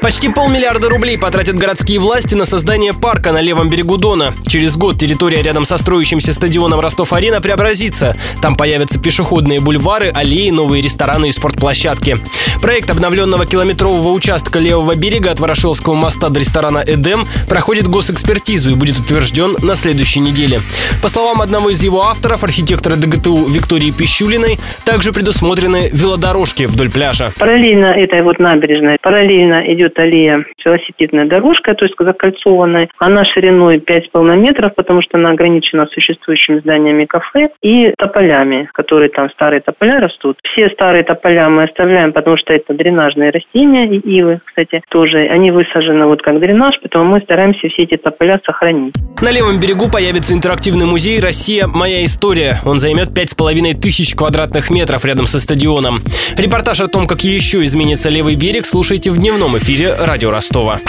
Почти полмиллиарда рублей потратят городские власти на создание парка на левом берегу Дона. Через год территория рядом со строящимся стадионом Ростов-Арена преобразится. Там появятся пешеходные бульвары, аллеи, новые рестораны и спортплощадки. Проект обновленного километрового участка левого берега от Ворошиловского моста до ресторана «Эдем» проходит госэкспертизу и будет утвержден на следующей неделе. По словам одного из его авторов, архитектора ДГТУ Виктории Пищулиной, также предусмотрены велодорожки вдоль пляжа. Параллельно этой вот набережной, параллельно идет аллея велосипедная дорожка, то есть закольцованная. Она шириной 5,5 метров, потому что она ограничена существующими зданиями кафе и тополями, которые там старые тополя растут. Все старые тополя мы оставляем, потому что это дренажные растения, и ивы, кстати, тоже. Они высажены вот как дренаж, поэтому мы стараемся все эти тополя сохранить. На левом берегу появится интерактивный музей «Россия. Моя история». Он займет 5,5 тысяч квадратных метров рядом со стадионом. Репортаж о том, как еще изменится левый берег, слушайте в дневном эфире «Радио Ростова».